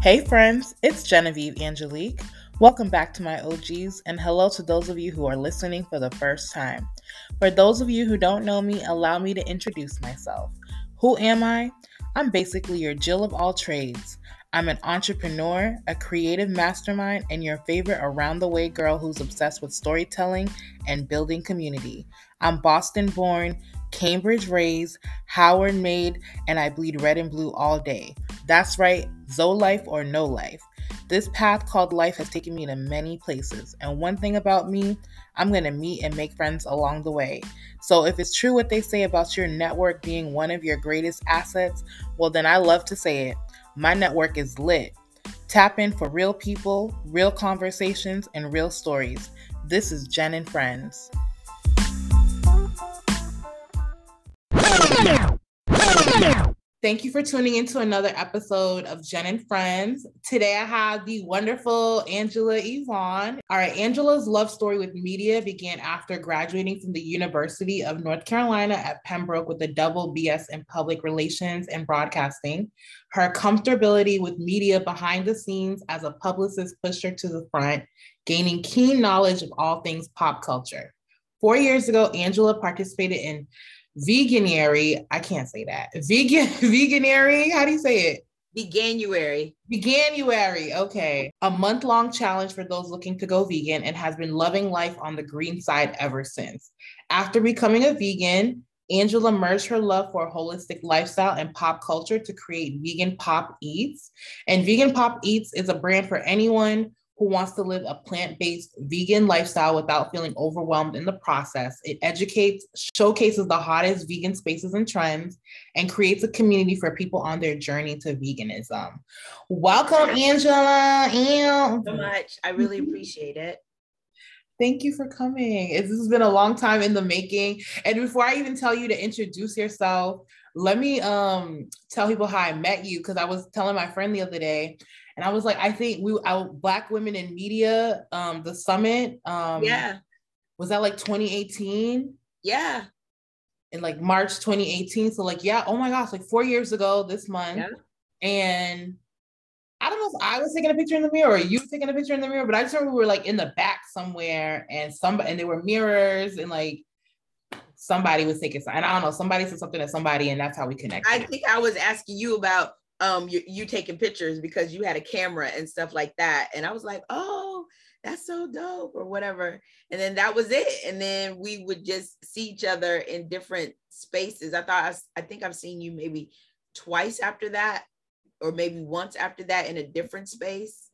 Hey friends, it's Genevieve Angelique. Welcome back to my OGs, and hello to those of you who are listening for the first time. For those of you who don't know me, allow me to introduce myself. Who am I? I'm basically your Jill of all trades. I'm an entrepreneur, a creative mastermind, and your favorite around the way girl who's obsessed with storytelling and building community. I'm Boston born, Cambridge raised, Howard made, and I bleed red and blue all day. That's right, Zoe life or no life. This path called life has taken me to many places, and one thing about me, I'm gonna meet and make friends along the way. So, if it's true what they say about your network being one of your greatest assets, well, then I love to say it. My network is lit. Tap in for real people, real conversations, and real stories. This is Gen and Friends. Thank you for tuning into another episode of Gen and Friends. Today I have the wonderful Angela Yvonne. All right, Angela's love story with media began after graduating from the University of North Carolina at Pembroke with a double BS in public relations and broadcasting. Her comfortability with media behind the scenes as a publicist pushed her to the front, gaining keen knowledge of all things pop culture. Four years ago, Angela participated in veganuary. I can't say that. Vegan veganuary. How do you say it? Veganuary. Veganuary. Okay. A month long challenge for those looking to go vegan and has been loving life on the green side ever since. After becoming a vegan, Angela merged her love for a holistic lifestyle and pop culture to create Vegan Pop Eats. And Vegan Pop Eats is a brand for anyone who wants to live a plant based vegan lifestyle without feeling overwhelmed in the process. It educates, showcases the hottest vegan spaces and trends, and creates a community for people on their journey to veganism. Welcome, Angela. Thank so much. I really appreciate it. Thank you for coming. This has been a long time in the making. And before I even tell you to introduce yourself, let me um tell people how I met you because I was telling my friend the other day and I was like, I think we our Black Women in Media, um, the summit. Um, yeah. Was that like 2018? Yeah. In like March 2018. So like, yeah, oh my gosh, like four years ago this month. Yeah. And I don't know if I was taking a picture in the mirror or you were taking a picture in the mirror, but I just remember we were like in the back somewhere and somebody and there were mirrors and like somebody was taking and I don't know, somebody said something to somebody and that's how we connected. I think I was asking you about um you, you taking pictures because you had a camera and stuff like that. And i was like oh that's so dope or whatever. And then that was it. And then we would just see each other in different spaces. I thought i, I think i've seen you maybe twice after that or maybe once after that in a different space.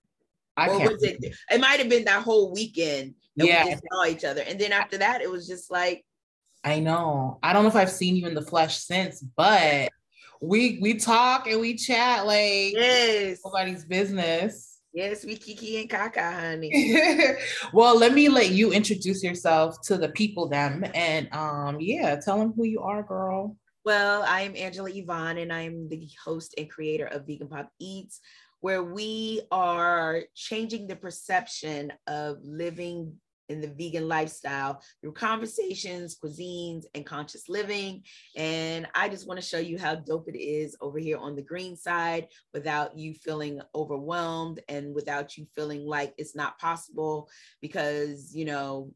I or was it it might have been that whole weekend that yeah. we just saw each other. And then after that it was just like I know. I don't know if I've seen you in the flesh since, but we we talk and we chat like yes. nobody's business. Yes, we kiki and kaka, honey. well, let me let you introduce yourself to the people, them, and um, yeah, tell them who you are, girl. Well, I am Angela Yvonne, and I am the host and creator of Vegan Pop Eats, where we are changing the perception of living in the vegan lifestyle through conversations, cuisines, and conscious living. And I just want to show you how dope it is over here on the green side without you feeling overwhelmed and without you feeling like it's not possible because, you know,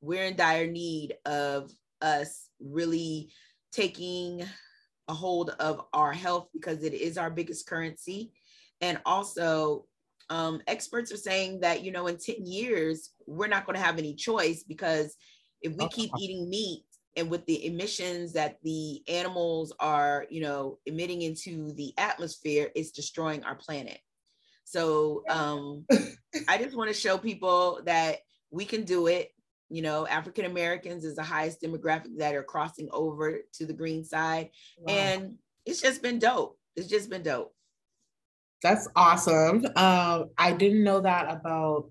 we're in dire need of us really taking a hold of our health because it is our biggest currency. And also um, experts are saying that you know in 10 years we're not going to have any choice because if we keep uh-huh. eating meat and with the emissions that the animals are you know emitting into the atmosphere it's destroying our planet. So um, i just want to show people that we can do it. You know african americans is the highest demographic that are crossing over to the green side. Wow. and it's just been dope. It's just been dope that's awesome. Um, I didn't know that about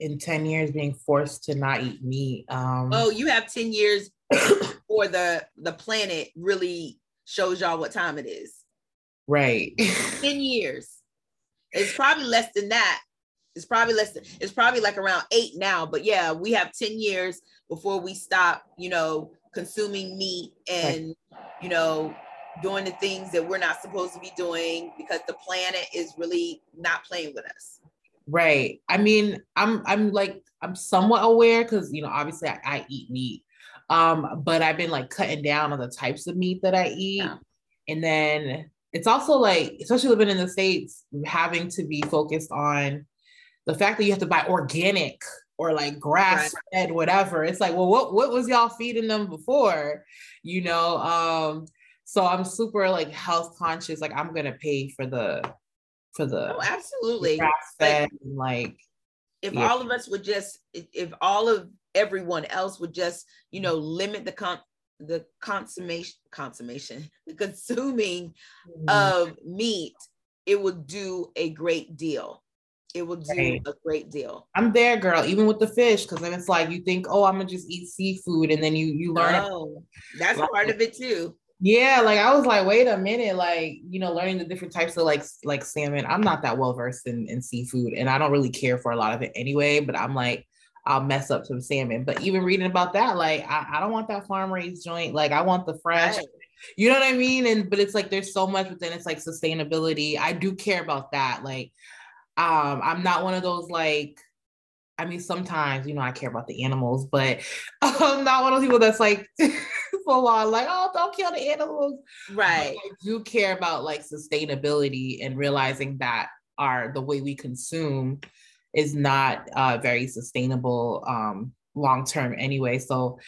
in 10 years being forced to not eat meat. Um, oh, you have 10 years for the the planet really shows y'all what time it is. Right. 10 years. It's probably less than that. It's probably less than it's probably like around eight now, but yeah, we have 10 years before we stop, you know, consuming meat and you know doing the things that we're not supposed to be doing because the planet is really not playing with us. Right. I mean, I'm I'm like I'm somewhat aware because you know obviously I, I, eat meat, um, but I've been like cutting down on the types of meat that I eat, yeah. and then it's also like especially living in the states, having to be focused on the fact that you have to buy organic or like grass fed, right. whatever. It's like, well, what what was y'all feeding them before? You know, um, so I'm super like health conscious. Like I'm gonna pay for the for the oh, absolutely fed and like if yeah. all of us would just if all of everyone else would just you know limit the con the consummation consummation the consuming mm-hmm. of meat it would do a great deal it will do right. a great deal. I'm there, girl, even with the fish, because then it's like you think, oh, I'm gonna just eat seafood, and then you you learn. Oh, that's like, part of it too. Yeah, like I was like, wait a minute, like you know, learning the different types of like like salmon. I'm not that well versed in, in seafood, and I don't really care for a lot of it anyway. But I'm like, I'll mess up some salmon. But even reading about that, like I, I don't want that farm raised joint. Like I want the fresh. Right. You know what I mean? And but it's like there's so much within it's like sustainability. I do care about that. Like um, I'm not one of those like, I mean, sometimes, you know, I care about the animals, but I'm not one of those people that's like full on like, oh, don't kill the animals. Right. But I do care about like sustainability and realizing that our the way we consume is not uh, very sustainable um, long term anyway. So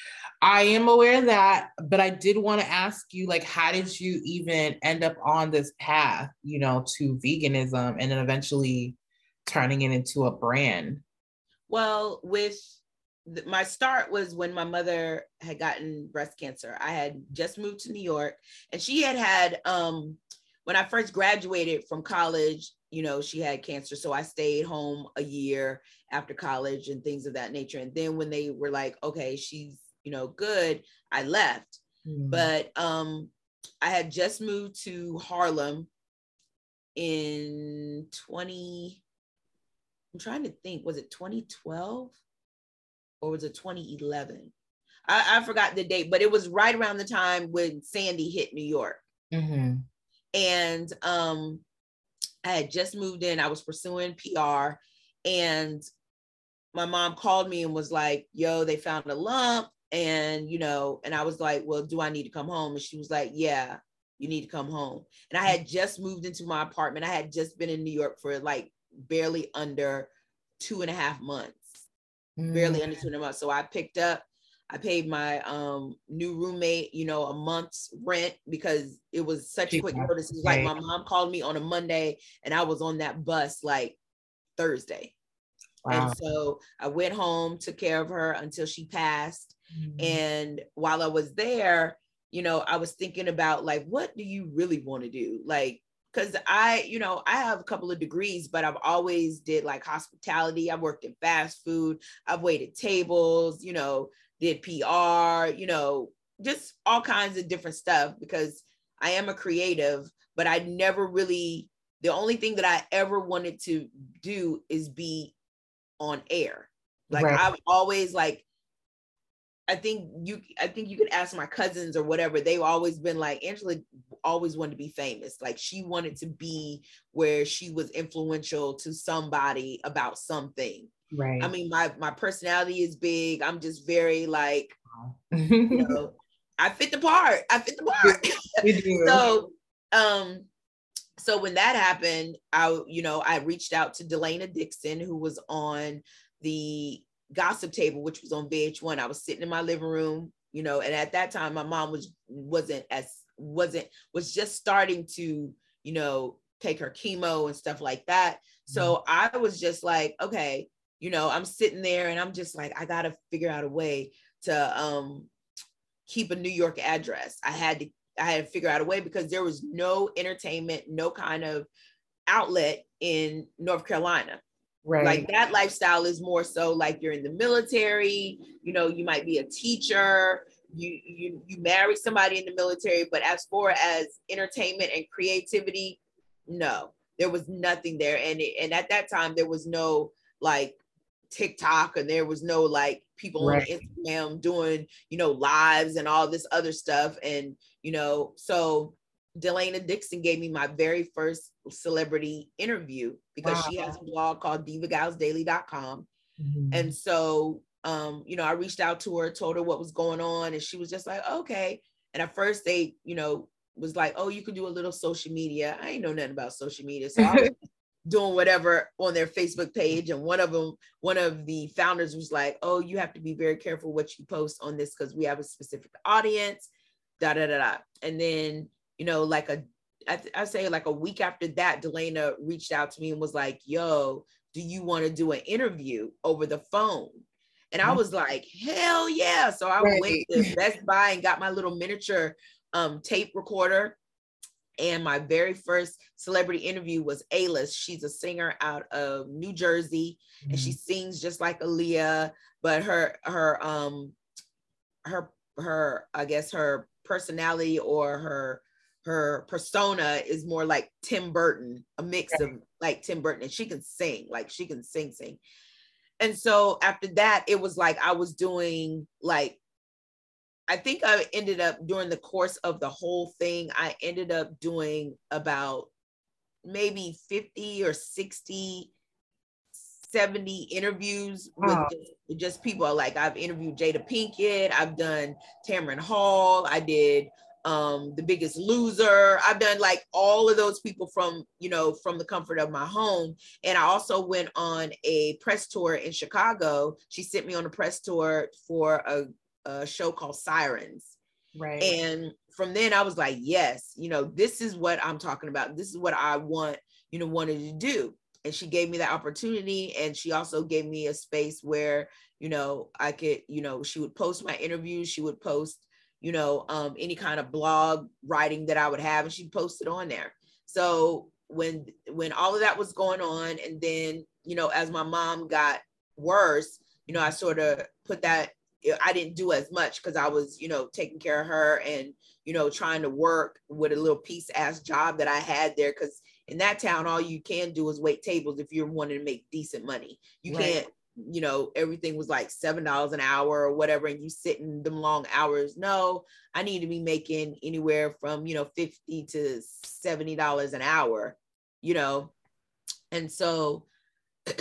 I am aware of that, but I did want to ask you, like, how did you even end up on this path, you know, to veganism and then eventually turning it into a brand? Well, with my start was when my mother had gotten breast cancer. I had just moved to New York, and she had had um, when I first graduated from college. You know, she had cancer, so I stayed home a year after college and things of that nature. And then when they were like, "Okay, she's you know good," I left. Mm. But um, I had just moved to Harlem in 20 I'm trying to think, was it 2012 or was it 2011? I, I forgot the date, but it was right around the time when Sandy hit New York. Mm-hmm. And um, I had just moved in, I was pursuing PR, and my mom called me and was like, Yo, they found a lump. And, you know, and I was like, Well, do I need to come home? And she was like, Yeah, you need to come home. And I had just moved into my apartment. I had just been in New York for like barely under two and a half months, mm. barely under two and a month. So I picked up, I paid my um, new roommate, you know, a month's rent because it was such quick notice. It like my mom called me on a Monday and I was on that bus like Thursday. Wow. And so I went home, took care of her until she passed. Mm. And while I was there, you know, I was thinking about like, what do you really want to do? Like, because I, you know, I have a couple of degrees, but I've always did like hospitality. I've worked in fast food. I've waited tables, you know, did PR, you know, just all kinds of different stuff because I am a creative, but I never really, the only thing that I ever wanted to do is be on air. Like right. I've always like I think you I think you could ask my cousins or whatever. They've always been like Angela always wanted to be famous. Like she wanted to be where she was influential to somebody about something. Right. I mean, my my personality is big. I'm just very like, you know, I fit the part. I fit the part. so um so when that happened, I you know, I reached out to Delana Dixon, who was on the gossip table, which was on VH1. I was sitting in my living room, you know, and at that time my mom was wasn't as wasn't was just starting to, you know, take her chemo and stuff like that. So mm-hmm. I was just like, okay, you know, I'm sitting there and I'm just like, I gotta figure out a way to um keep a New York address. I had to I had to figure out a way because there was no entertainment, no kind of outlet in North Carolina. Right. Like that lifestyle is more so like you're in the military, you know, you might be a teacher, you you you marry somebody in the military, but as far as entertainment and creativity, no. There was nothing there and it, and at that time there was no like TikTok and there was no like people right. on Instagram doing, you know, lives and all this other stuff and you know, so Delana Dixon gave me my very first celebrity interview because wow. she has a blog called divagalsdaily.com. Mm-hmm. And so, um, you know, I reached out to her, told her what was going on, and she was just like, okay. And at first, they, you know, was like, oh, you can do a little social media. I ain't know nothing about social media. So I was doing whatever on their Facebook page. And one of them, one of the founders was like, oh, you have to be very careful what you post on this because we have a specific audience, da da da da. And then, you know, like a I, I say like a week after that, Delana reached out to me and was like, yo, do you want to do an interview over the phone? And I was like, hell yeah. So I right. went to Best Buy and got my little miniature um, tape recorder. And my very first celebrity interview was Ayla. She's a singer out of New Jersey, mm-hmm. and she mm-hmm. sings just like Aaliyah, but her her um her her I guess her personality or her her persona is more like Tim Burton, a mix of like Tim Burton, and she can sing, like she can sing, sing. And so after that, it was like I was doing like I think I ended up during the course of the whole thing, I ended up doing about maybe 50 or 60, 70 interviews wow. with just, just, people like I've interviewed Jada Pinkett, I've done Tamron Hall, I did um the biggest loser i've done like all of those people from you know from the comfort of my home and i also went on a press tour in chicago she sent me on a press tour for a a show called Sirens. Right. And from then I was like, yes, you know, this is what I'm talking about. This is what I want, you know, wanted to do. And she gave me that opportunity. And she also gave me a space where, you know, I could, you know, she would post my interviews, she would post, you know, um, any kind of blog writing that I would have, and she'd post it on there. So when when all of that was going on, and then, you know, as my mom got worse, you know, I sort of put that I didn't do as much because I was, you know, taking care of her and, you know, trying to work with a little piece ass job that I had there. Cause in that town, all you can do is wait tables if you're wanting to make decent money. You right. can't, you know, everything was like seven dollars an hour or whatever, and you sit in them long hours. No, I need to be making anywhere from, you know, 50 to $70 an hour, you know. And so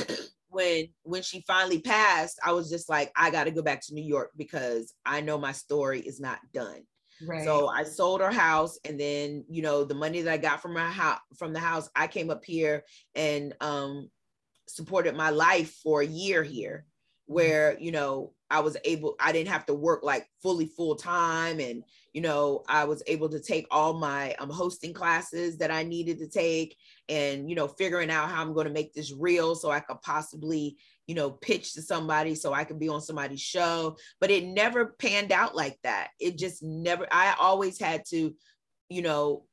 when when she finally passed, I was just like, I got to go back to New York because I know my story is not done. Right. So I sold our house, and then you know the money that I got from my house from the house, I came up here and um, supported my life for a year here, where you know I was able, I didn't have to work like fully full time, and you know I was able to take all my um, hosting classes that I needed to take, and you know figuring out how i'm going to make this real so i could possibly you know pitch to somebody so i could be on somebody's show. But it never panned out like that. It just never i always had to you know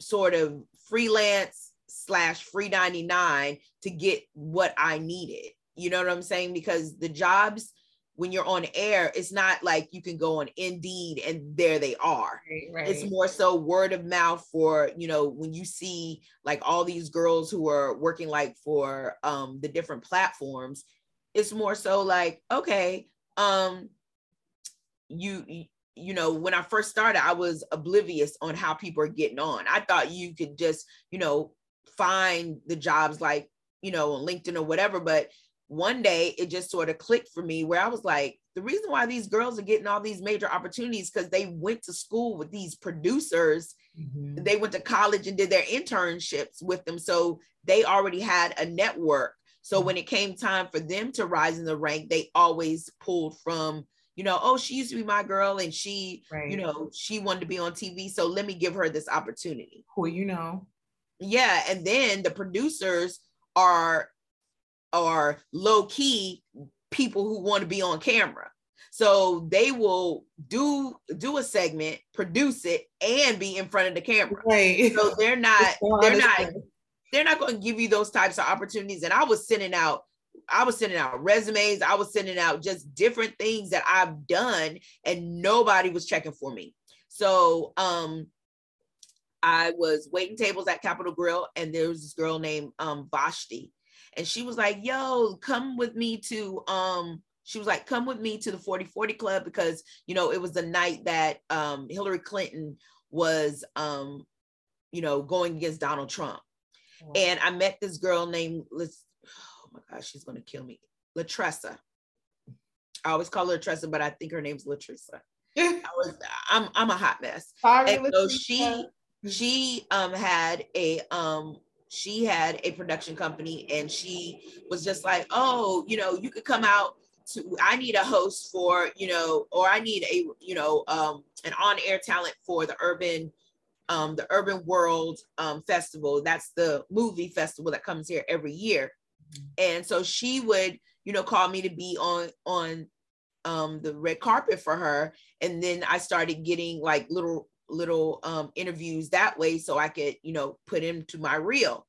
sort of freelance slash free 99 to get what i needed you know what i'm saying because the jobs when you're on air, it's not like you can go on Indeed and there they are. Right, right. It's more so word of mouth for, you know, when you see like all these girls who are working like for um the different platforms, it's more so like, okay, um you you know, when I first started, I was oblivious on how people are getting on. I thought you could just, you know, find the jobs like, you know, on LinkedIn or whatever, but one day it just sort of clicked for me where I was like, the reason why these girls are getting all these major opportunities because they went to school with these producers. Mm-hmm. They went to college and did their internships with them. So they already had a network. So mm-hmm. when it came time for them to rise in the rank, they always pulled from, you know, oh, she used to be my girl and she, right. you know, she wanted to be on TV. So let me give her this opportunity. Who you know. Yeah. And then the producers are are low key people who want to be on camera. So they will do do a segment, produce it, and be in front of the camera. Right. So they're not they're not they're not going to give you those types of opportunities. And I was sending out I was sending out resumes. I was sending out just different things that I've done, and nobody was checking for me. So um, I was waiting tables at Capital Grille, and there was this girl named um, Vashti, and she was like, yo, come with me to um she was like, come with me to the 4040 club because you know it was the night that um Hillary Clinton was um, you know, going against Donald Trump. Wow. And I met this girl named let's oh my gosh, she's gonna kill me. Latressa. I always call her Latressa, but I think her name's Latressa. I was I'm I'm a hot mess. Sorry, and so she she um had a um she had a production company and she was just like, oh, you know, you could come out to I need a host for, you know, or I need a, you know, um an on-air talent for the urban um the urban world um festival. That's the movie festival that comes here every year. And so she would, you know, call me to be on on um the red carpet for her and then I started getting like little little um, interviews that way so I could, you know, put into my reel.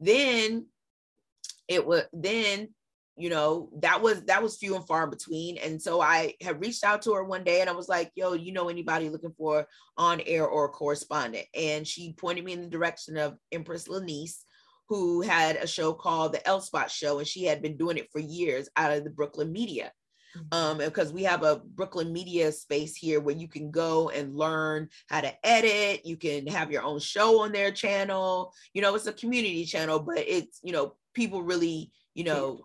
Then it was then, you know, that was that was few and far between. And so I had reached out to her one day and I was like, yo, you know anybody looking for on air or correspondent? And she pointed me in the direction of Empress Lanice, who had a show called the L Spot Show, and she had been doing it for years out of the Brooklyn media um, because we have a Brooklyn media space here where you can go and learn how to edit. You can have your own show on their channel. You know, it's a community channel, but it's, you know, people really, you know,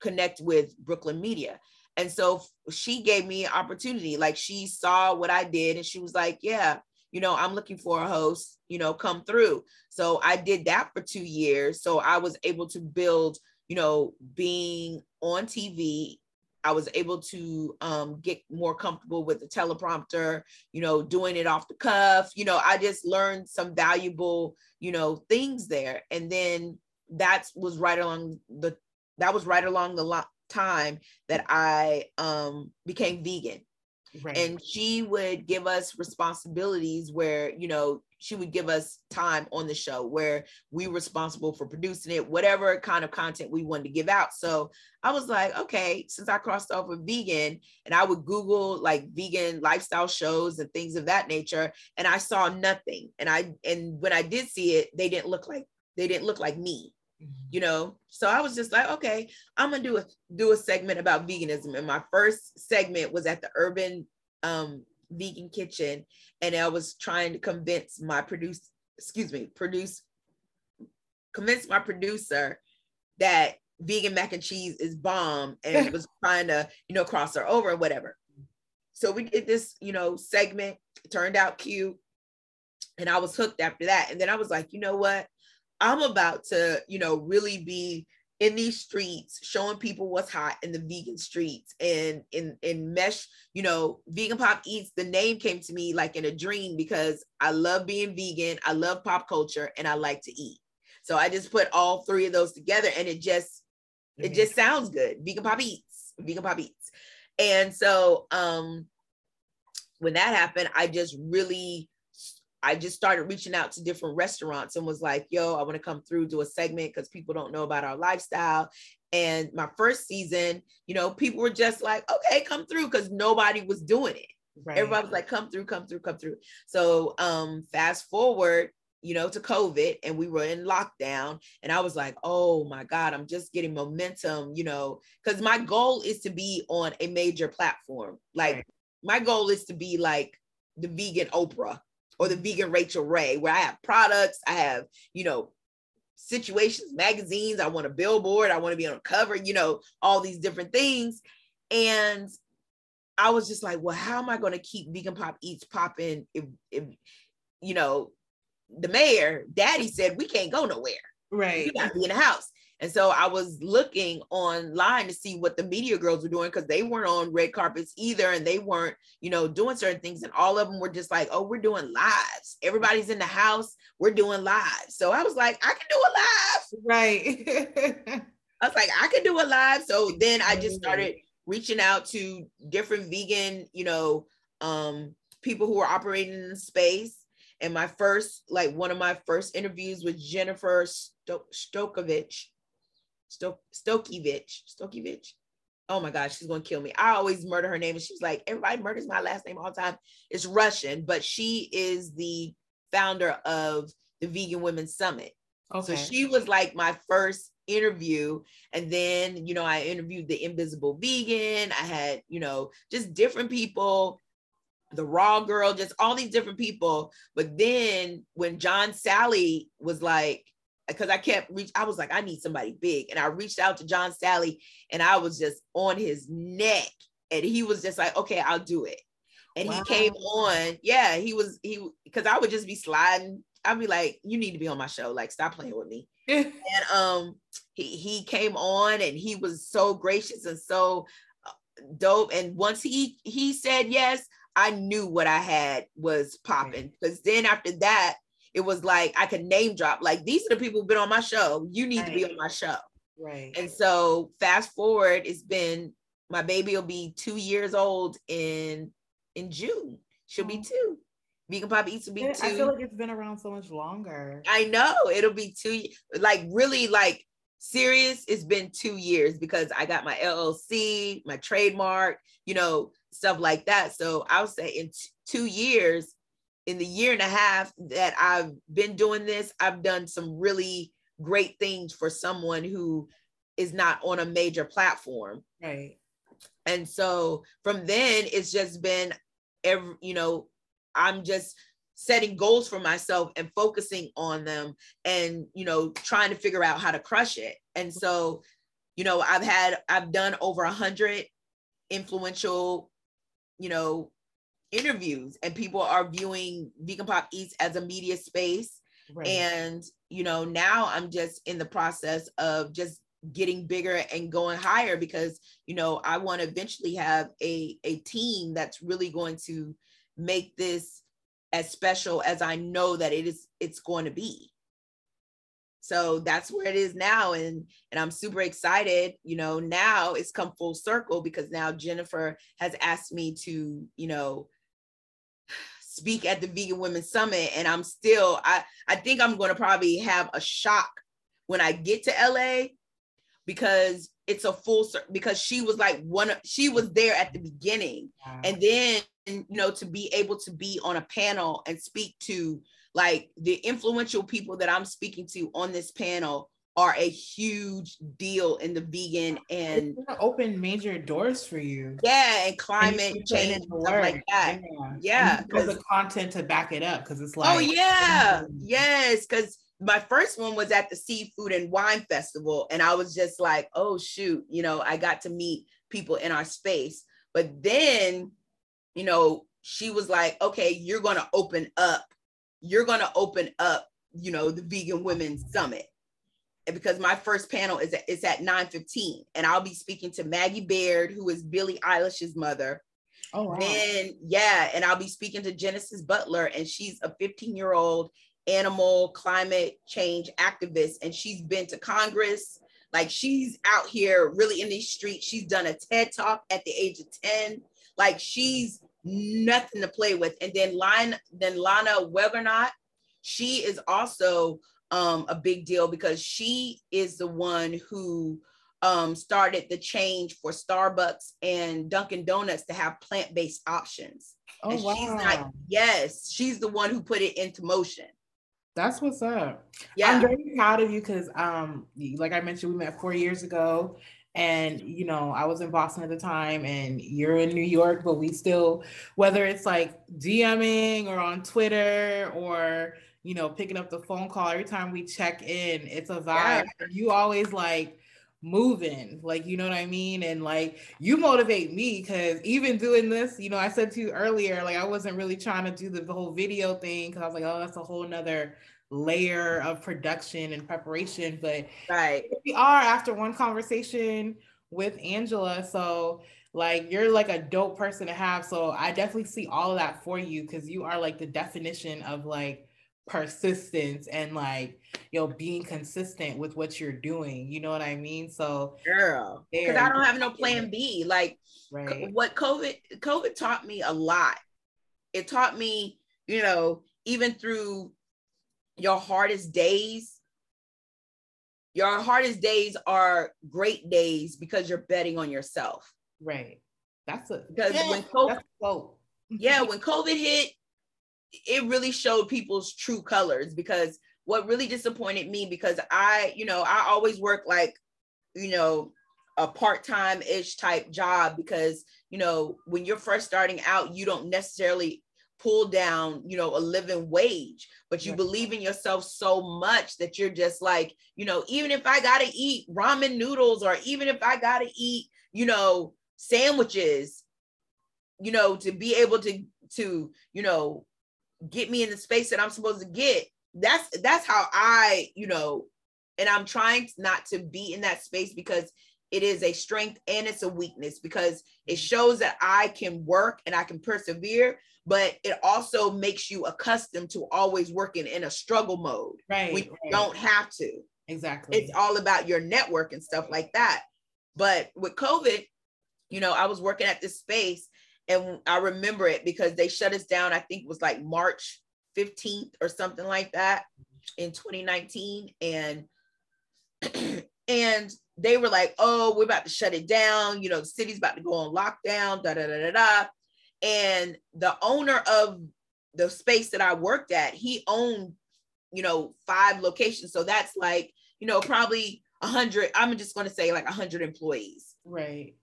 connect with Brooklyn media. And so she gave me an opportunity. Like she saw what I did and she was like, yeah, you know, I'm looking for a host, you know, come through. So I did that for two years. So I was able to build, you know, being on TV I was able to um, get more comfortable with the teleprompter, you know, doing it off the cuff. You know, I just learned some valuable, you know, things there. And then that was right along the that was right along the lo- time that I um, became vegan. Right. And she would give us responsibilities where, you know, she would give us time on the show where we were responsible for producing it, whatever kind of content we wanted to give out. So I was like, okay, since I crossed over vegan and I would Google like vegan lifestyle shows and things of that nature, and I saw nothing. And I and when I did see it, they didn't look like they didn't look like me. You know so i was just like okay i'm gonna do a do a segment about veganism and my first segment was at the urban um vegan kitchen and I was trying to convince my produce, excuse me, produce, convince my producer that vegan mac and cheese is bomb and was trying to, you know, cross her over and whatever. So we did this, you know, segment, turned out cute. And I was hooked after that. And then I was like, you know what? I'm about to, you know, really be in these streets showing people what's hot in the vegan streets and in in mesh you know vegan pop eats the name came to me like in a dream because i love being vegan i love pop culture and i like to eat. So i just put all three of those together and it just mm-hmm. it just sounds good. Vegan pop eats vegan pop eats. And so um when that happened i just really I just started reaching out to different restaurants and was like, yo, I want to come through, do a segment because people don't know about our lifestyle. And my first season, you know, people were just like, okay, come through because nobody was doing it. Right. Everybody was like, come through, come through, come through. So um, fast forward, you know, to COVID and we were in lockdown. And I was like, oh my God, I'm just getting momentum, you know, because my goal is to be on a major platform. Like right. my goal is to be like the vegan Oprah or the vegan Rachael Ray, where I have products, I have, you know, situations, magazines, I want a billboard, I want to be on a cover, you know, all these different things. And I was just like, well, how am I going to keep vegan pop eats popping if, if, you know, the mayor, daddy said we can't go nowhere. Right. You got to be in the house. And so I was looking online to see what the media girls were doing because they weren't on red carpets either. And they weren't, you know, doing certain things. And all of them were just like, oh, we're doing lives. Everybody's in the house. We're doing lives. So I was like, I can do a live. Right. I was like, I can do a live. So then I just started reaching out to different vegan, you know, um, people who are operating in the space. And my first, like one of my first interviews was Jennifer Stokovich Stok- Stokevich. Stokevich. Oh my gosh, she's gonna kill me. I always murder her name. And she's like, everybody murders my last name all the time. It's Russian, but she is the founder of the Vegan Women's Summit. Okay. So she was like my first interview. And then, you know, I interviewed the Invisible Vegan. I had, you know, just different people the raw girl, just all these different people. But then when John Salley was like, because I kept reach, I was like, I need somebody big. And I reached out to John Salley and I was just on his neck. And he was just like, okay, I'll do it. And wow. he came on. Yeah, he was he because I would just be sliding. I'd be like, you need to be on my show. Like, stop playing with me. and um he he came on and he was so gracious and so uh, dope. And once he he said yes, I knew what I had was popping. Because then after that, it was like I could name drop. Like these are the people who've been on my show. You need right. to be on my show. Right. And so fast forward, it's been my baby will be two years old in in June. She'll be two. Vegan Pop Eats will be two. I feel like it's been around so much longer. I know it'll be two. Like really, like serious. It's been two years because I got my LLC, my trademark, you know, stuff like that. So I'll say in t- two years, in the year and a half that I've been doing this, I've done some really great things for someone who is not on a major platform. Right. And so from then it's just been every, you know, I'm just setting goals for myself and focusing on them and, you know, trying to figure out how to crush it. And so, you know, I've had, I've done over a hundred influential, you know, interviews and people are viewing Vegan Pop Eats as a media space. Right. And, you know, now I'm just in the process of just getting bigger and going higher because, you know, I want to eventually have a, a team that's really going to make this as special as I know that it is it's going to be. So that's where it is now and and I'm super excited, you know, now it's come full circle because now Jennifer has asked me to, you know, speak at the Vegan Women's Summit and I'm still I I think I'm going to probably have a shock when I get to LA because it's a full because she was like one of she was there at the beginning wow. and then you know to be able to be on a panel and speak to like the influential people that I'm speaking to on this panel are a huge deal in the vegan and open major doors for you. Yeah, and climate and change and stuff like that. Yeah, yeah because the content to back it up because it's oh, like oh yeah, yes, because my first one was at the seafood and wine festival and i was just like oh shoot you know i got to meet people in our space. But then you know she was like okay you're going to open up. You're going to open up you know the vegan women summit because my first panel is at, is at 9 15 and i'll be speaking to maggie baird who is billie eilish's mother. Oh wow. and yeah and i'll be speaking to genesis butler and she's a 15 year old animal climate change activist and she's been to congress. Like she's out here really in these streets. She's done a ted talk at the age of 10 like she's nothing to play with. And then line then lana Weidgenant, she is also um, a big deal because she is the one who um, started the change for Starbucks and Dunkin' Donuts to have plant-based options. Oh, and wow. she's not, yes, she's the one who put it into motion. That's what's up. Yeah. I'm very proud of you because um like I mentioned, we met four years ago. And you know, I was in Boston at the time and you're in New York, but we still, whether it's like DMing or on Twitter or you know, picking up the phone call every time we check in, it's a vibe. Yeah. You always like moving like you know what i mean? And like you motivate me because even doing this you know i said to you earlier like i wasn't really trying to do the, the whole video thing because i was like oh that's a whole nother layer of production and preparation. But right. we are after one conversation with angela. So like you're like a dope person to have. So i definitely see all of that for you because you are like the definition of like persistence and like you know being consistent with what you're doing you know what i mean? So girl because i don't have no plan b like right. what covid covid taught me a lot. It taught me you know even through your hardest days your hardest days are great days because you're betting on yourself. Right. That's a because yeah, when covid yeah when covid hit it really showed people's true colors because what really disappointed me because I, you know, I always work like, you know, a part-time ish type job because you know when you're first starting out you don't necessarily pull down you know a living wage but you yeah. believe in yourself so much that you're just like you know even if i gotta eat ramen noodles or even if i gotta eat you know sandwiches you know to be able to to you know get me in the space that i'm supposed to get. That's that's how i you know and i'm trying not to be in that space because it is a strength and it's a weakness because it shows that i can work and i can persevere but it also makes you accustomed to always working in a struggle mode right we right. don't have to. Exactly. It's all about your network and stuff like that. But with covid you know i was working at this space and i remember it because they shut us down i think it was like march 15th or something like that in 2019 and and they were like oh we're about to shut it down you know the city's about to go on lockdown da da da da da and the owner of the space that I worked at, he owned, you know, five locations. So that's like, you know, probably a hundred, I'm just going to say like a hundred employees. Right.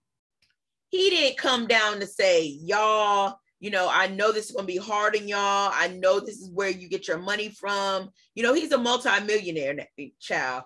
He didn't come down to say, y'all, you know, I know this is going to be hard on y'all. I know this is where you get your money from. You know, he's a multimillionaire child.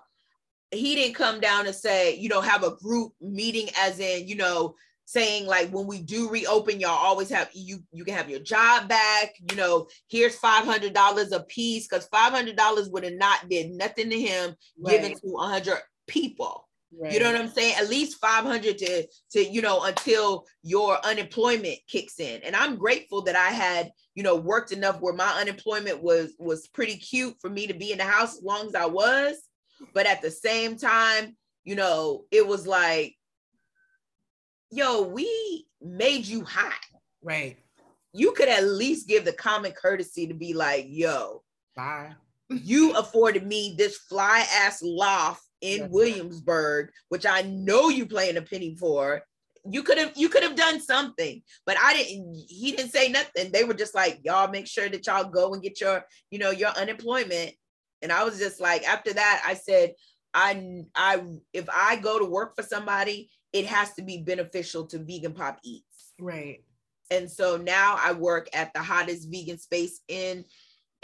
He didn't come down to say, you know, have a group meeting as in, you know, saying like when we do reopen y'all always have you you can have your job back you know here's $500 a piece because $500 would have not did nothing to him right. given to 100 people right. you know what i'm saying at least 500 to to you know until your unemployment kicks in and i'm grateful that i had you know worked enough where my unemployment was was pretty cute for me to be in the house as long as i was but at the same time you know it was like yo, we made you hot. Right. You could at least give the common courtesy to be like, yo, bye. you afforded me this fly ass loft in Williamsburg, which I know you playing a penny for. You could have you could have done something, but I didn't. He didn't say nothing. They were just like, y'all make sure that y'all go and get your, you know, your unemployment. And I was just like, after that, I said, I I if I go to work for somebody, it has to be beneficial to vegan pop eats. Right. And so now I work at the hottest vegan space in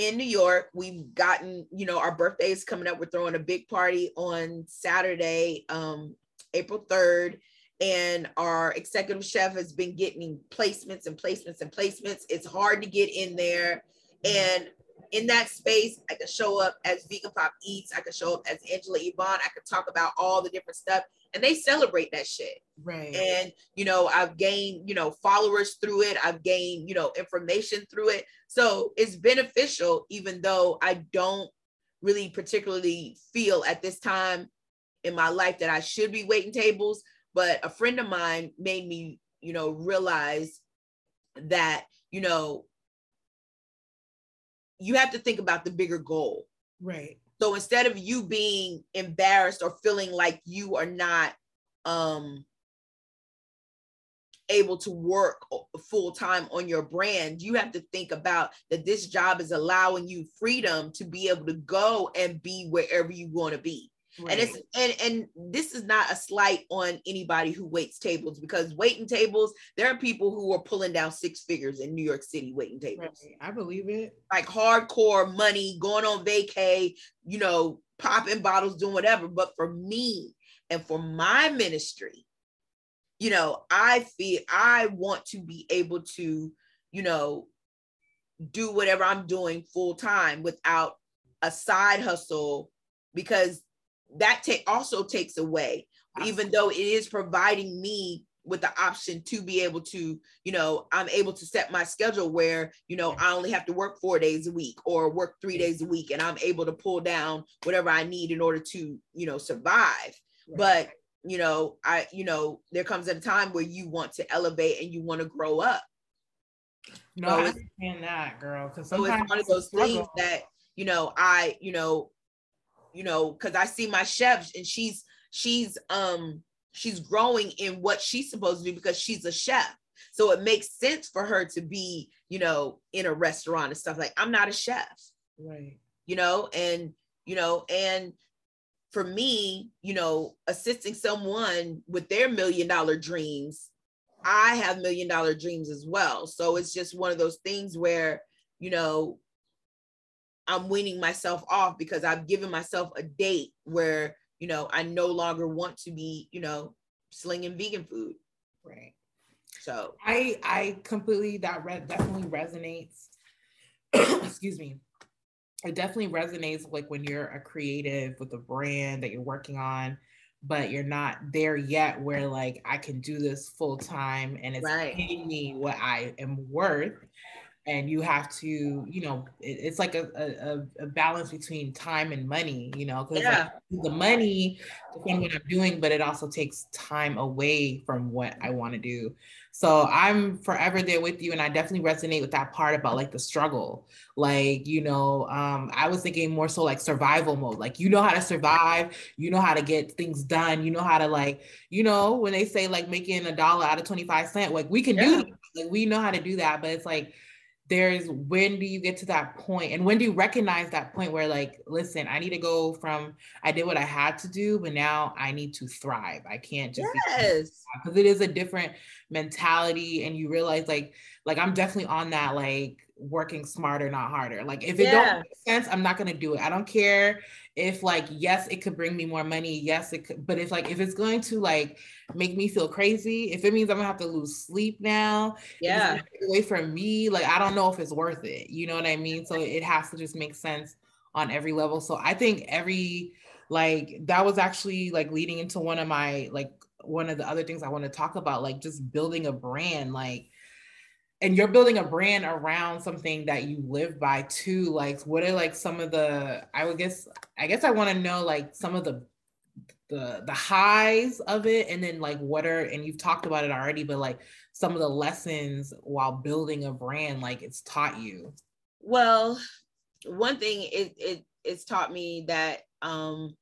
in New York. We've gotten, you know, our birthday is coming up. We're throwing a big party on Saturday, um, April 3rd. And our executive chef has been getting placements and placements and placements. It's hard to get in there. And in that space, I could show up as Vegan Pop Eats. I could show up as Angela Yvonne. I could talk about all the different stuff and they celebrate that shit. Right. And you know, I've gained, you know, followers through it. I've gained, you know, information through it. So it's beneficial, even though I don't really particularly feel at this time in my life that I should be waiting tables. But a friend of mine made me, you know, realize that, you know, you have to think about the bigger goal. Right. So instead of you being embarrassed or feeling like you are not um, able to work full time on your brand, you have to think about that this job is allowing you freedom to be able to go and be wherever you want to be. Right. And it's and and this is not a slight on anybody who waits tables because waiting tables, there are people who are pulling down six figures in New York City waiting tables. Right. I believe it. Like hardcore money, going on vacay, you know, popping bottles, doing whatever. But for me and for my ministry, you know, I feel I want to be able to, you know, do whatever I'm doing full time without a side hustle because that take also takes away even though it is providing me with the option to be able to you know i'm able to set my schedule where you know i only have to work four days a week or work three days a week and i'm able to pull down whatever i need in order to you know survive. Right. but you know i you know there comes a time where you want to elevate and you want to grow up. No so i understand that girl because so it's one of those things that you know i you know you know, because I see my chef and she's she's um she's growing in what she's supposed to do because she's a chef. So it makes sense for her to be, you know, in a restaurant and stuff like I'm not a chef. Right. You know, and you know, and for me, you know, assisting someone with their million dollar dreams, I have million dollar dreams as well. So it's just one of those things where, you know, I'm weaning myself off because I've given myself a date where, you know, I no longer want to be, you know, slinging vegan food. Right. So I I completely that re- definitely resonates. Excuse me. It definitely resonates like when you're a creative with a brand that you're working on, but you're not there yet where like I can do this full time and it's right. paying me what I am worth and you have to you know it, it's like a, a, a, balance between time and money you know because yeah. like the money depends what i'm doing but it also takes time away from what i want to do so i'm forever there with you and i definitely resonate with that part about like the struggle like you know um i was thinking more so like survival mode like you know how to survive you know how to get things done you know how to like you know when they say like making a dollar out of 25 cent like we can yeah. do that. like we know how to do that but it's like there's when do you get to that point and when do you recognize that point where like listen i need to go from i did what i had to do but now i need to thrive. I can't just yes. because it is a different mentality and you realize like like i'm definitely on that like working smarter not harder. Like if it yeah. don't make sense i'm not going to do it. I don't care if like yes it could bring me more money yes it could but if like if it's going to like make me feel crazy if it means i'm gonna have to lose sleep now yeah. away from me like i don't know if it's worth it you know what i mean? So it has to just make sense on every level. So i think every like that was actually like leading into one of my like one of the other things i want to talk about like just building a brand like and you're building a brand around something that you live by too like what are like some of the i would guess i guess i want to know like some of the the the highs of it and then like what are and you've talked about it already but like some of the lessons while building a brand like it's taught you. Well one thing it, it it's taught me that um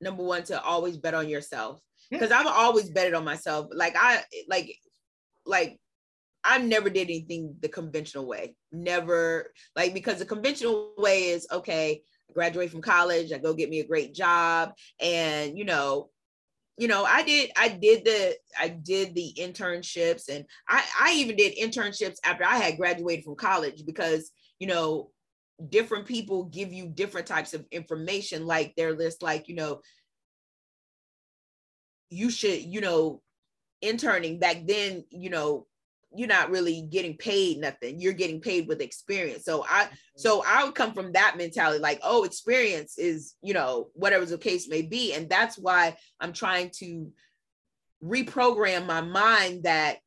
number one to always bet on yourself. Because i've always betted on myself. Like i like like I never did anything the conventional way. Never like because the conventional way is okay, I graduate from college, I go get me a great job and you know, you know, I did I did the I did the internships and I I even did internships after I had graduated from college because, you know, different people give you different types of information like they're just like, you know, you should, you know, interning back then, you know, you're not really getting paid nothing you're getting paid with experience. So i mm-hmm. so i would come from that mentality like oh experience is you know whatever the case may be. And that's why i'm trying to reprogram my mind that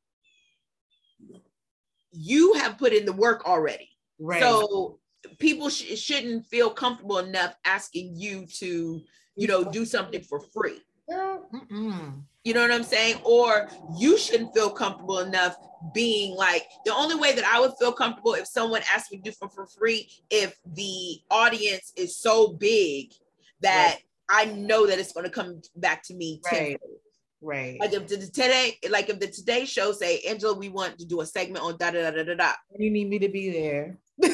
you have put in the work already. Right. So people sh- shouldn't feel comfortable enough asking you to you know do something for free. Mm-mm. You know what I'm saying? Or you shouldn't feel comfortable enough being like the only way that I would feel comfortable if someone asked me to do for, for free if the audience is so big that right. I know that it's going to come back to me. Right. Right. Like if the today, like if the Today Show say, Angela, we want to do a segment on da da da da da da. You need me to be there.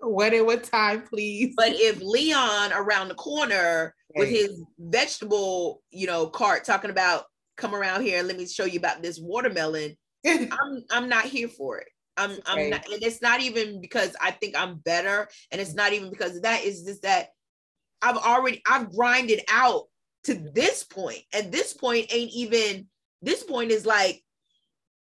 when and what time, please? But if Leon around the corner with his vegetable, you know, cart talking about come around here and let me show you about this watermelon. I'm I'm not here for it. I'm I'm right. not, and it's not even because I think I'm better, and it's not even because of that. It's just that I've already I've grinded out to this point, and this point ain't even this point is like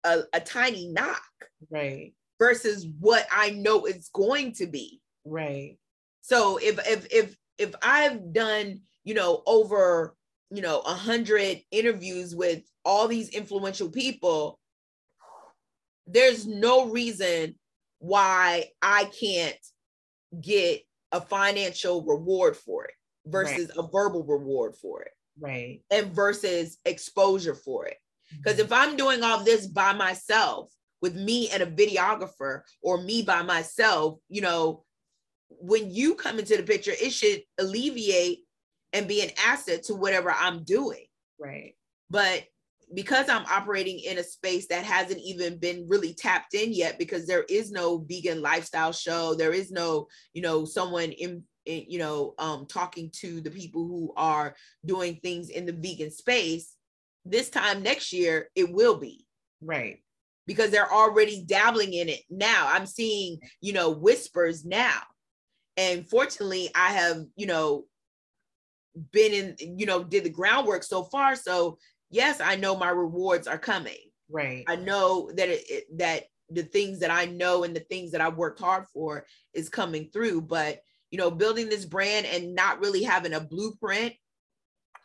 a, a tiny knock, right? Versus what I know it's going to be, right? So if if if if I've done you know, over, you know, a hundred interviews with all these influential people, there's no reason why I can't get a financial reward for it versus right. a verbal reward for it. Right. And versus exposure for it. Because mm-hmm. if I'm doing all this by myself with me and a videographer or me by myself, you know, when you come into the picture, it should alleviate and be an asset to whatever I'm doing. Right. But because I'm operating in a space that hasn't even been really tapped in yet, because there is no vegan lifestyle show, there is no, you know, someone in you know um talking to the people who are doing things in the vegan space this time next year it will be right because they're already dabbling in it now i'm seeing you know whispers now and fortunately i have you know been in you know did the groundwork so far. So yes i know my rewards are coming. Right. I know that it, it that the things that i know and the things that i worked hard for is coming through. But you know building this brand and not really having a blueprint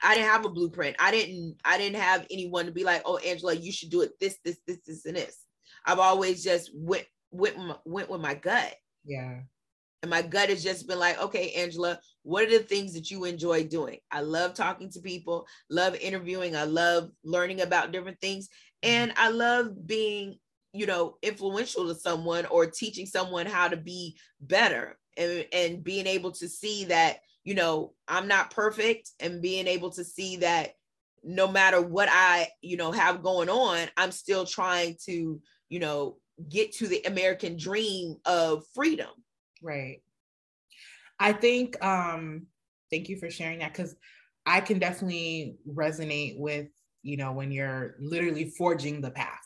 i didn't have a blueprint. I didn't i didn't have anyone to be like oh angela you should do it this this this this and this. I've always just went went went with my gut. Yeah and my gut has just been like, okay, Angela, what are the things that you enjoy doing? I love talking to people, love interviewing, I love learning about different things, mm-hmm. and I love being, you know, influential to someone or teaching someone how to be better and, and being able to see that, you know, I'm not perfect and being able to see that no matter what I, you know, have going on, I'm still trying to, you know, get to the American dream of freedom Right. I think um thank you for sharing that cuz I can definitely resonate with, you know, when you're literally forging the path.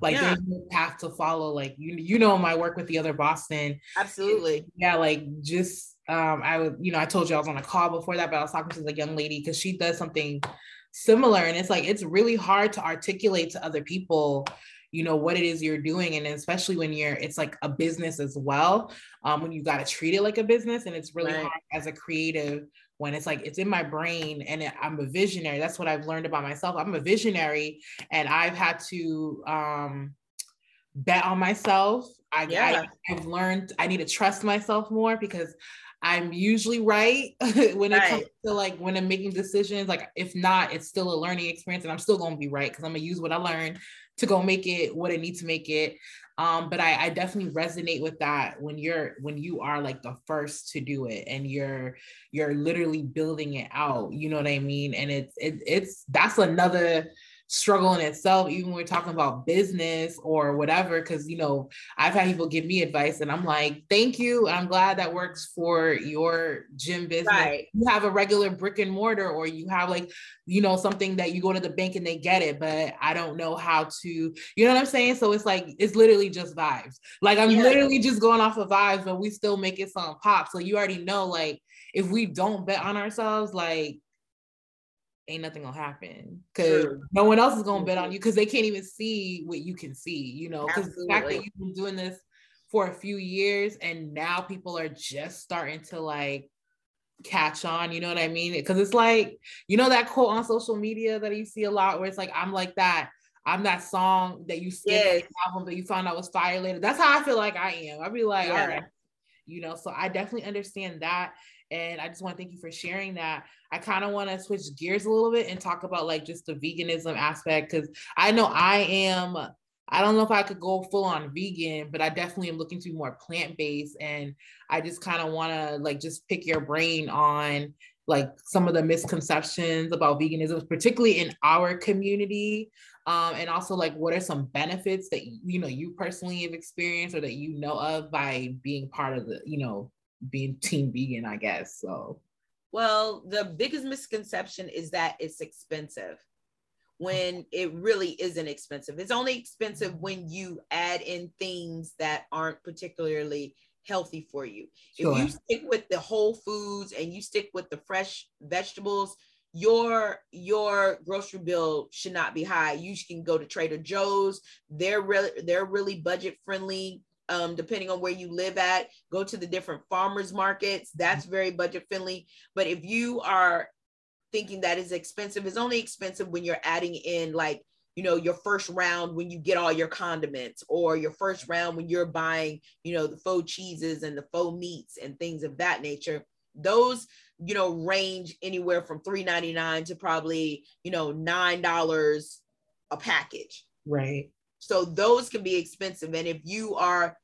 Like yeah. there's no path to follow. Like you you know my work with the other Boston. Absolutely. Yeah, like just um I would, you know, I told you I was on a call before that, but I was talking to the young lady because she does something similar. And it's like it's really hard to articulate to other people you know what it is you're doing and especially when you're it's like a business as well um, when you got to treat it like a business and it's really right. hard as a creative when it's like it's in my brain and it, i'm a visionary that's what i've learned about myself i'm a visionary and i've had to um, bet on myself I, yeah. I i've learned i need to trust myself more because I'm usually right when it right. comes to like when I'm making decisions. Like if not, it's still a learning experience and I'm still gonna be right because I'm gonna use what I learned to go make it what it needs to make it. Um, but I, I definitely resonate with that when you're when you are like the first to do it and you're you're literally building it out. You know what I mean? And it's it, it's that's another struggle in itself, even when we're talking about business or whatever. Cause, you know, I've had people give me advice and I'm like, thank you. I'm glad that works for your gym business. Right. You have a regular brick and mortar, or you have like, you know, something that you go to the bank and they get it, but I don't know how to, you know what I'm saying? So it's like, it's literally just vibes. Like I'm yeah. literally just going off of vibes, but we still make it sound pop. So you already know, like, if we don't bet on ourselves, like ain't nothing gonna happen because no one else is gonna bet on you because they can't even see what you can see, you know. Because the fact that you've been doing this for a few years and now people are just starting to like catch on, you know what I mean? Because it's like, you know, that quote on social media that you see a lot where it's like, I'm like that. I'm that song that you skipped yes. album that you found out was fire later. That's how I feel like I am. I'd be like, yeah. all right, you know. So I definitely understand that. And I just want to thank you for sharing that. I kind of want to switch gears a little bit and talk about like just the veganism aspect because I know I am. I don't know if I could go full on vegan, but I definitely am looking to be more plant based. And I just kind of want to like just pick your brain on like some of the misconceptions about veganism, particularly in our community. Um, and also like what are some benefits that you know you personally have experienced or that you know of by being part of the you know being team vegan, I guess. So, well, the biggest misconception is that it's expensive when it really isn't expensive. It's only expensive when you add in things that aren't particularly healthy for you. Sure. If you stick with the whole foods and you stick with the fresh vegetables, your your grocery bill should not be high. You can go to Trader Joe's. They're really they're really budget friendly um, depending on where you live at. Go to the different farmers markets. That's very budget friendly. But if you are thinking that is expensive, it's only expensive when you're adding in like you know your first round when you get all your condiments or your first round when you're buying you know the faux cheeses and the faux meats and things of that nature those you know range anywhere from 3.99 to probably you know nine dollars a package right so those can be expensive. And if you are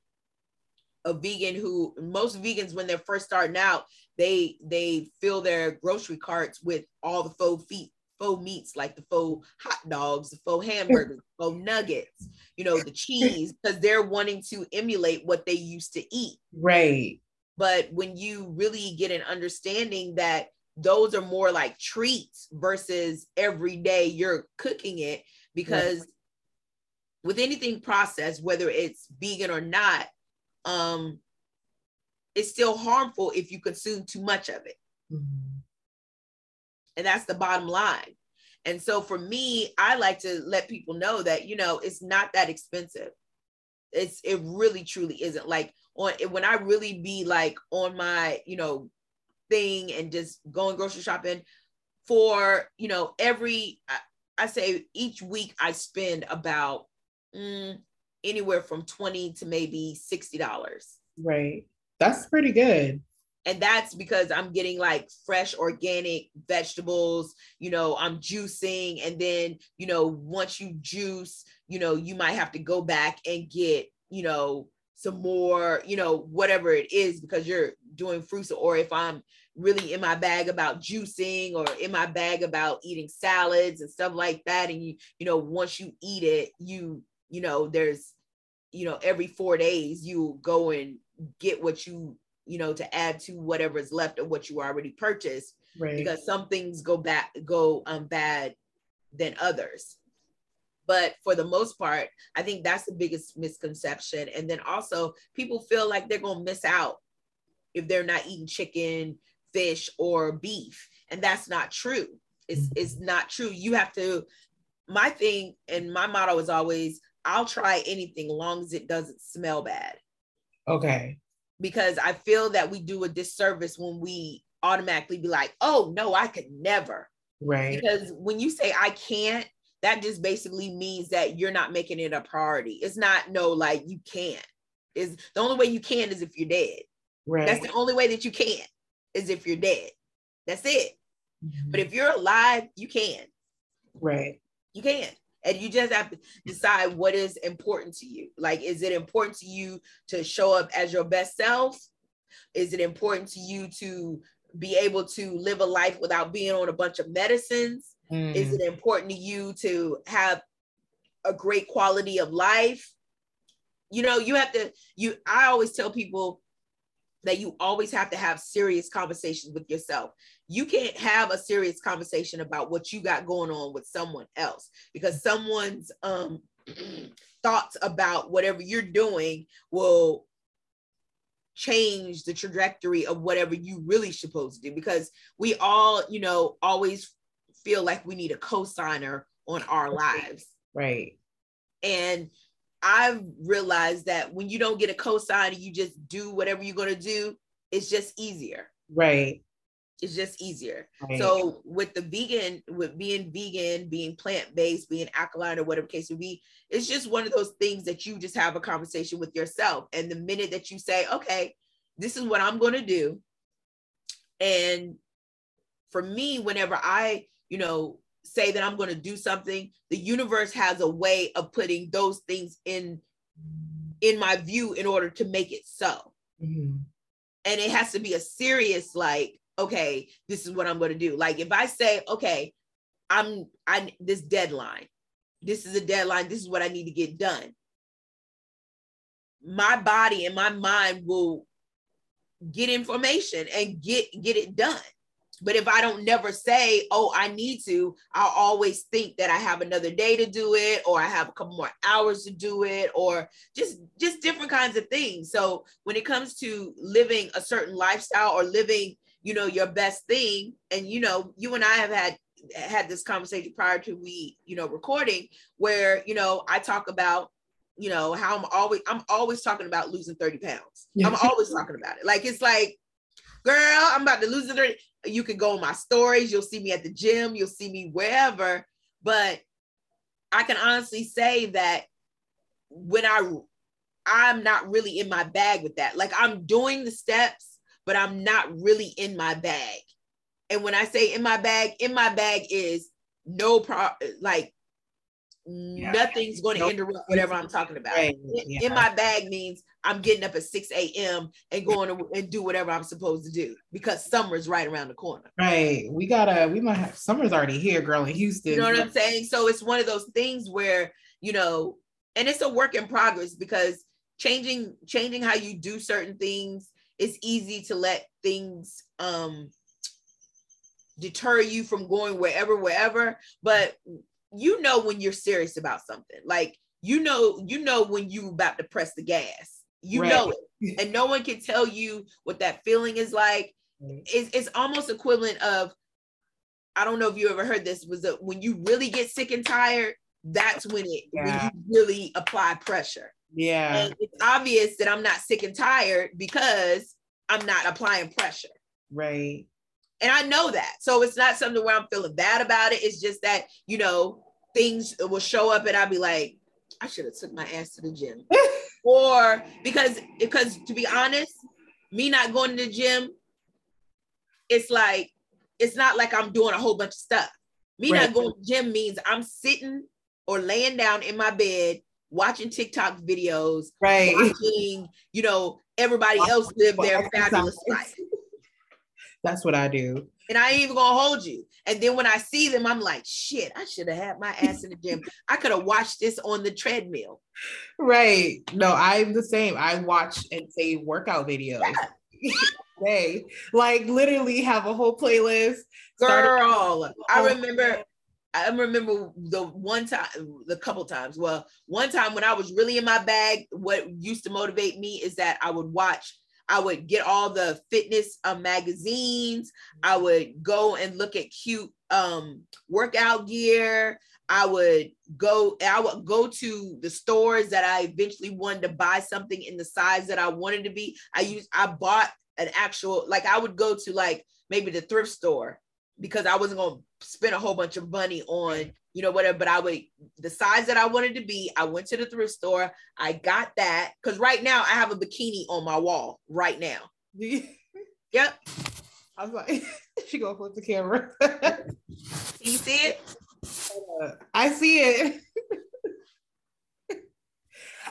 a vegan who most vegans when they're first starting out, they they fill their grocery carts with all the faux feet, faux meats like the faux hot dogs, the faux hamburgers, faux nuggets, you know, the cheese, because they're wanting to emulate what they used to eat. Right. but when you really get an understanding that those are more like treats versus every day you're cooking it because yeah. With anything processed whether it's vegan or not um it's still harmful if you consume too much of it. Mm-hmm. and that's the bottom line. And so for me i like to let people know that you know it's not that expensive. It's it really truly isn't. Like on when I really be like on my, you know, thing and just going grocery shopping for, you know, every I, I say each week I spend about mm, anywhere from 20 to maybe $60. Right. That's pretty good. And that's because I'm getting like fresh organic vegetables, you know, I'm juicing. And then, you know, once you juice, you know, you might have to go back and get, you know, some more, you know, whatever it is, because you're doing fruits, or if I'm really in my bag about juicing or in my bag about eating salads and stuff like that. And you, you know, once you eat it, you, you know, there's, you know, every four days you go and get what you, you know, to add to whatever is left of what you already purchased. Right. Because some things go back, go um bad than others but for the most part i think that's the biggest misconception and then also people feel like they're going to miss out if they're not eating chicken fish or beef and that's not true it's, mm-hmm. it's not true you have to my thing and my motto is always i'll try anything long as it doesn't smell bad okay because i feel that we do a disservice when we automatically be like oh no i could never right because when you say i can't that just basically means that you're not making it a priority. It's not no like you can't. Is the only way you can is if you're dead. Right. That's the only way that you can is if you're dead. That's it. Mm-hmm. But if you're alive, you can. Right. You can. And you just have to decide what is important to you. Like, is it important to you to show up as your best self? Is it important to you to be able to live a life without being on a bunch of medicines? Mm. Is it important to you to have a great quality of life? You know, you have to, you, I always tell people that you always have to have serious conversations with yourself. You can't have a serious conversation about what you got going on with someone else because someone's um, thoughts about whatever you're doing will change the trajectory of whatever you really supposed to do because we all you know always feel like we need a co-signer on our lives. Right. And I've realized that when you don't get a co-signer, you just do whatever you're going to do, it's just easier. Right. It's just easier. Right. So with the vegan, with being vegan, being plant-based, being alkaline or whatever case would be, it's just one of those things that you just have a conversation with yourself. And the minute that you say, okay, this is what I'm going to do. And for me, whenever I you know, say that I'm going to do something, the universe has a way of putting those things in in my view in order to make it so. Mm-hmm. And it has to be a serious like, okay, this is what I'm going to do. Like if I say, okay, I'm I this deadline. This is a deadline. This is what I need to get done. My body and my mind will get information and get get it done. But if I don't never say, oh, I need to, I'll always think that I have another day to do it, or I have a couple more hours to do it, or just just different kinds of things. So when it comes to living a certain lifestyle or living, you know, your best thing, and you know, you and I have had had this conversation prior to we, you know, recording, where you know I talk about you know how i'm always i'm always talking about losing 30 pounds. I'm always talking about it. Like it's like girl i'm about to lose it. you can go on my stories. You'll see me at the gym. You'll see me wherever. But I can honestly say that when I I'm not really in my bag with that. Like I'm doing the steps, but I'm not really in my bag. And when I say in my bag, in my bag is no pro like yeah. nothing's going to nope. interrupt whatever I'm talking about. Right. Yeah. In my bag means I'm getting up at 6 a.m. and going to and do whatever I'm supposed to do because summer's right around the corner. Right. We gotta, we might have summer's already here, girl, in Houston. You know what I'm saying? So it's one of those things where, you know, and it's a work in progress because changing changing how you do certain things it's easy to let things um deter you from going wherever, wherever. But you know when you're serious about something. Like you know, you know when you about to press the gas. You right. know it. And no one can tell you what that feeling is like. Mm-hmm. It's, it's almost equivalent of I don't know if you ever heard this was that when you really get sick and tired, that's when it yeah. when you really apply pressure. Yeah. And it's obvious that I'm not sick and tired because I'm not applying pressure. Right. And I know that. So it's not something where I'm feeling bad about it. It's just that, you know, things will show up and I'll be like, I should have took my ass to the gym. or because because to be honest, me not going to the gym, it's like it's not like I'm doing a whole bunch of stuff. Me right. not going to the gym means I'm sitting or laying down in my bed watching TikTok videos, right? Watching, you know, everybody else live their fabulous life. That's what I do. And I ain't even gonna hold you. And then when I see them, I'm like, shit, I should have had my ass in the gym. I could have watched this on the treadmill. Right. No, I'm the same. I watch and say workout videos. Yeah. hey, like literally have a whole playlist. Girl, I oh. remember I remember the one time, the couple times. Well, one time when I was really in my bag, what used to motivate me is that I would watch I would get all the fitness uh, magazines. I would go and look at cute um, workout gear. I would go. I would go to the stores that I eventually wanted to buy something in the size that I wanted to be. I used. I bought an actual. Like I would go to like maybe the thrift store because I wasn't going to spend a whole bunch of money on you know, whatever. But I would the size that I wanted to be. I went to the thrift store. I got that because right now I have a bikini on my wall right now. yep. I was like, she gonna flip the camera. you see it? Uh, I see it.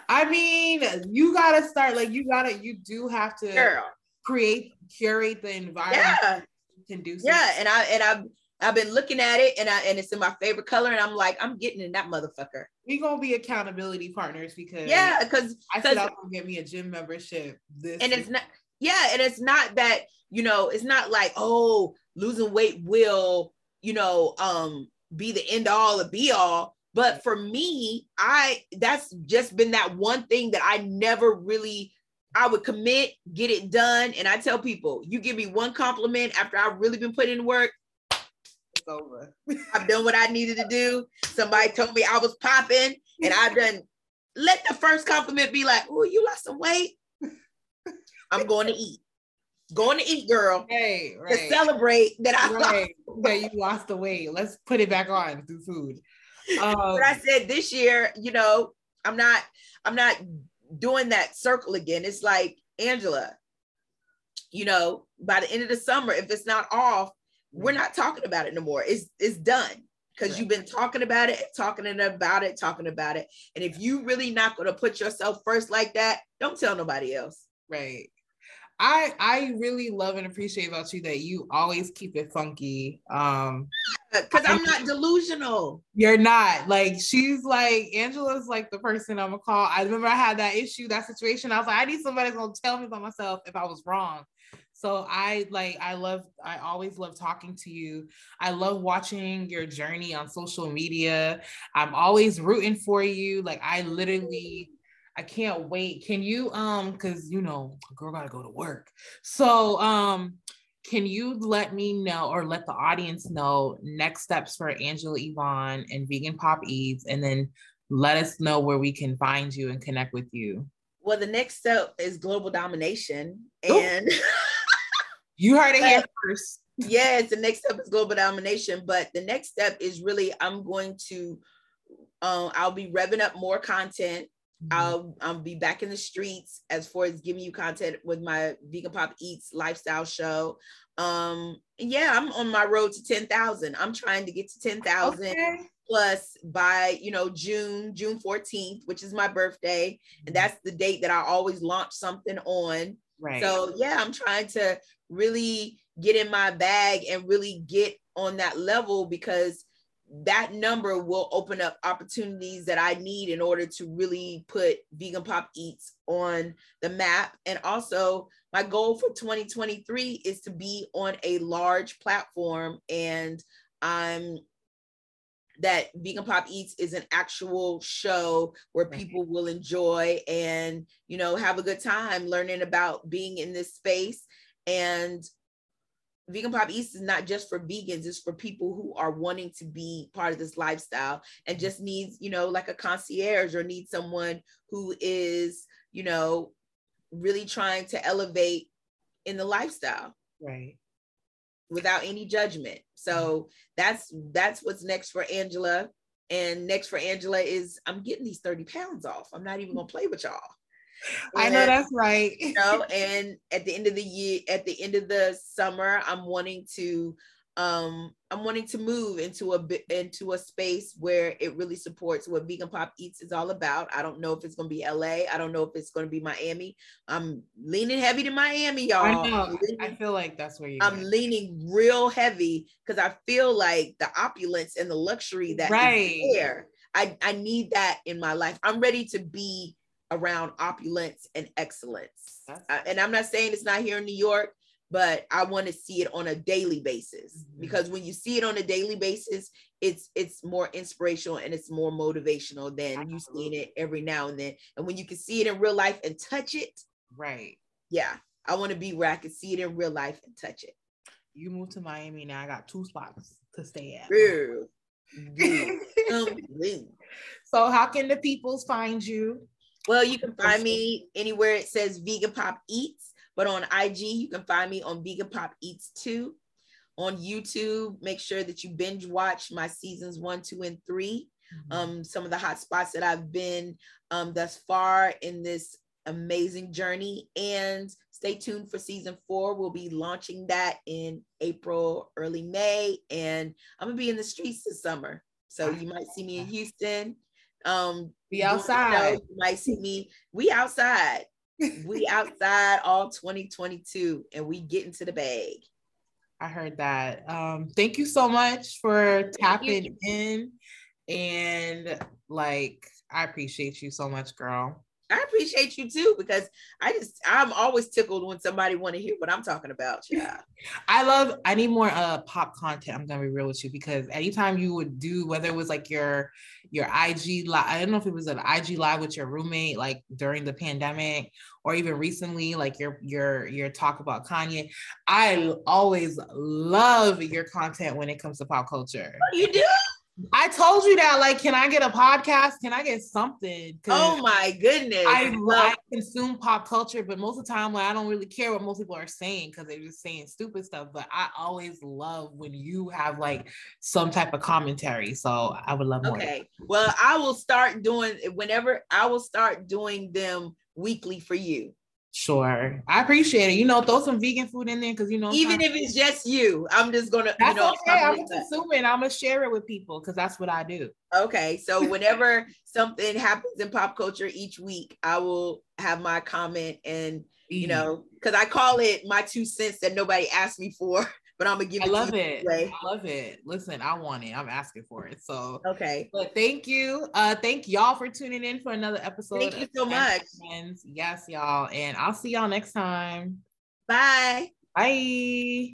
I mean, you gotta start like you gotta. You do have to Girl. create, curate the environment. Yeah. Conducive. Yeah, and I and I I've been looking at it and I and it's in my favorite color and I'm like I'm getting in that motherfucker. We gonna be accountability partners because yeah, because I said I'm gonna get me a gym membership. This and week. it's not yeah, and it's not that you know it's not like oh losing weight will you know um be the end all or be all. But for me, I that's just been that one thing that I never really I would commit, get it done. And I tell people, you give me one compliment after I've really been putting in work, over. I've done what I needed to do. Somebody told me I was popping, and I've done. Let the first compliment be like, "Oh, you lost some weight." I'm going to eat. Going to eat, girl. Hey, right. To celebrate that I right. that you lost the weight. Let's put it back on through food. Um, but I said this year, you know, I'm not. I'm not doing that circle again. It's like Angela. You know, by the end of the summer, if it's not off, we're not talking about it no more. It's it's done because right. you've been talking about it, talking about it, talking about it. And if you really not going to put yourself first like that, don't tell nobody else. Right. I I really love and appreciate about you that you always keep it funky. Um because I'm not delusional. You're not. Like she's like Angela's like the person I'm gonna call. I remember I had that issue, that situation. I was like, I need somebody gonna tell me about myself if I was wrong. So I like I love I always love talking to you. I love watching your journey on social media. I'm always rooting for you. Like I literally I can't wait. Can you um cuz you know, a girl got to go to work. So um can you let me know or let the audience know next steps for Angela Yvonne and Vegan Pop Eats and then let us know where we can find you and connect with you. Well, the next step is global domination and You heard it here first. yes, the next step is global domination, but the next step is really I'm going to um, I'll be revving up more content. Mm-hmm. I'll I'll be back in the streets as far as giving you content with my Vegan Pop Eats lifestyle show. Um, yeah, I'm on my road to 10,000. I'm trying to get to 10,000 okay. plus by, you know, June, June 14th, which is my birthday. And mm-hmm. that's the date that I always launch something on. Right. So yeah, I'm trying to really get in my bag and really get on that level because that number will open up opportunities that I need in order to really put Vegan Pop Eats on the map. And also, my goal for 2023 is to be on a large platform. And I'm that Vegan Pop Eats is an actual show where people will enjoy and, you know, have a good time learning about being in this space. And Vegan Pop Eats is not just for vegans, it's for people who are wanting to be part of this lifestyle and mm-hmm. just needs, you know, like a concierge or need someone who is, you know, really trying to elevate in the lifestyle. Right. Without any judgment. So mm-hmm. that's that's what's next for Angela. And next for Angela is I'm getting these 30 pounds off. I'm not even gonna play with y'all. I know that's right. you know, and at the end of the year, at the end of the summer, I'm wanting to um I'm wanting to move into a bit into a space where it really supports what Vegan Pop Eats is all about. I don't know if it's gonna be LA. I don't know if it's gonna be Miami. I'm leaning heavy to Miami, y'all. I know. Leaning, I feel like that's where you I'm leaning real heavy because I feel like the opulence and the luxury that right. there. I, I need that in my life. I'm ready to be around opulence and excellence. Uh, and I'm not saying it's not here in New York, but I want to see it on a daily basis mm-hmm. because when you see it on a daily basis, it's it's more inspirational and it's more motivational than Absolutely. you seeing it every now and then. And when you can see it in real life and touch it, right? Yeah, I want to be where I can see it in real life and touch it. You moved to Miami now. I got two spots to stay at. so, how can the peoples find you? Well, you can find me anywhere it says Vegan Pop Eats, but on IG, you can find me on Vegan Pop Eats 2. On YouTube, make sure that you binge watch my seasons one, two, and 3 mm-hmm. Um, some of the hot spots that I've been um, thus far in this amazing journey. And stay tuned for season four. We'll be launching that in April, early May. And I'm going to be in the streets this summer. So you might see me in Houston um be outside. You might see me. We outside. We outside all 2022 and we get into the bag. I heard that. Um, thank you so much for tapping in and like I appreciate you so much, girl. I appreciate you too because I just I'm always tickled when somebody want to hear what I'm talking about. Yeah. I love I need more uh pop content. I'm gonna be real with you because anytime you would do whether it was like your your IG live, I don't know if it was an IG live with your roommate like during the pandemic or even recently, like your your your talk about Kanye. I always love your content when it comes to pop culture. Oh, you do? I told you that. Like, can I get a podcast? Can I get something? Oh my goodness! I, I consume pop culture, but most of the time, like, I don't really care what most people are saying because they're just saying stupid stuff. But I always love when you have like some type of commentary. So I would love more. Okay. Well, I will start doing whenever I will start doing them weekly for you. Sure. I appreciate it. You know, throw some vegan food in there because you know even if it's just you, I'm just gonna that's you know okay. I'm assuming I'm gonna share it with people because that's what I do. Okay. So whenever something happens in pop culture each week, I will have my comment and you mm-hmm. know, because I call it my two cents that nobody asked me for. But I'm gonna give it. I love it. Anyway. I love it. Listen, I want it. I'm asking for it. So okay. But thank you. Uh, thank y'all for tuning in for another episode. Thank you so much, friends. Yes, y'all, and I'll see y'all next time. Bye. Bye.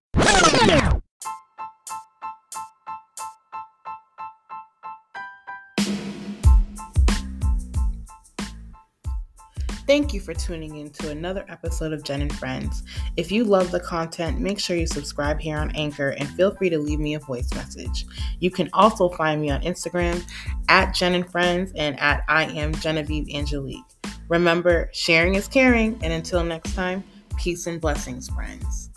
Thank you for tuning in to another episode of Gen and Friends. If you love the content, make sure you subscribe here on Anchor and feel free to leave me a voice message. You can also find me on Instagram at Gen and Friends and at I am Genevieve Angelique. Remember, sharing is caring, and until next time, peace and blessings, friends.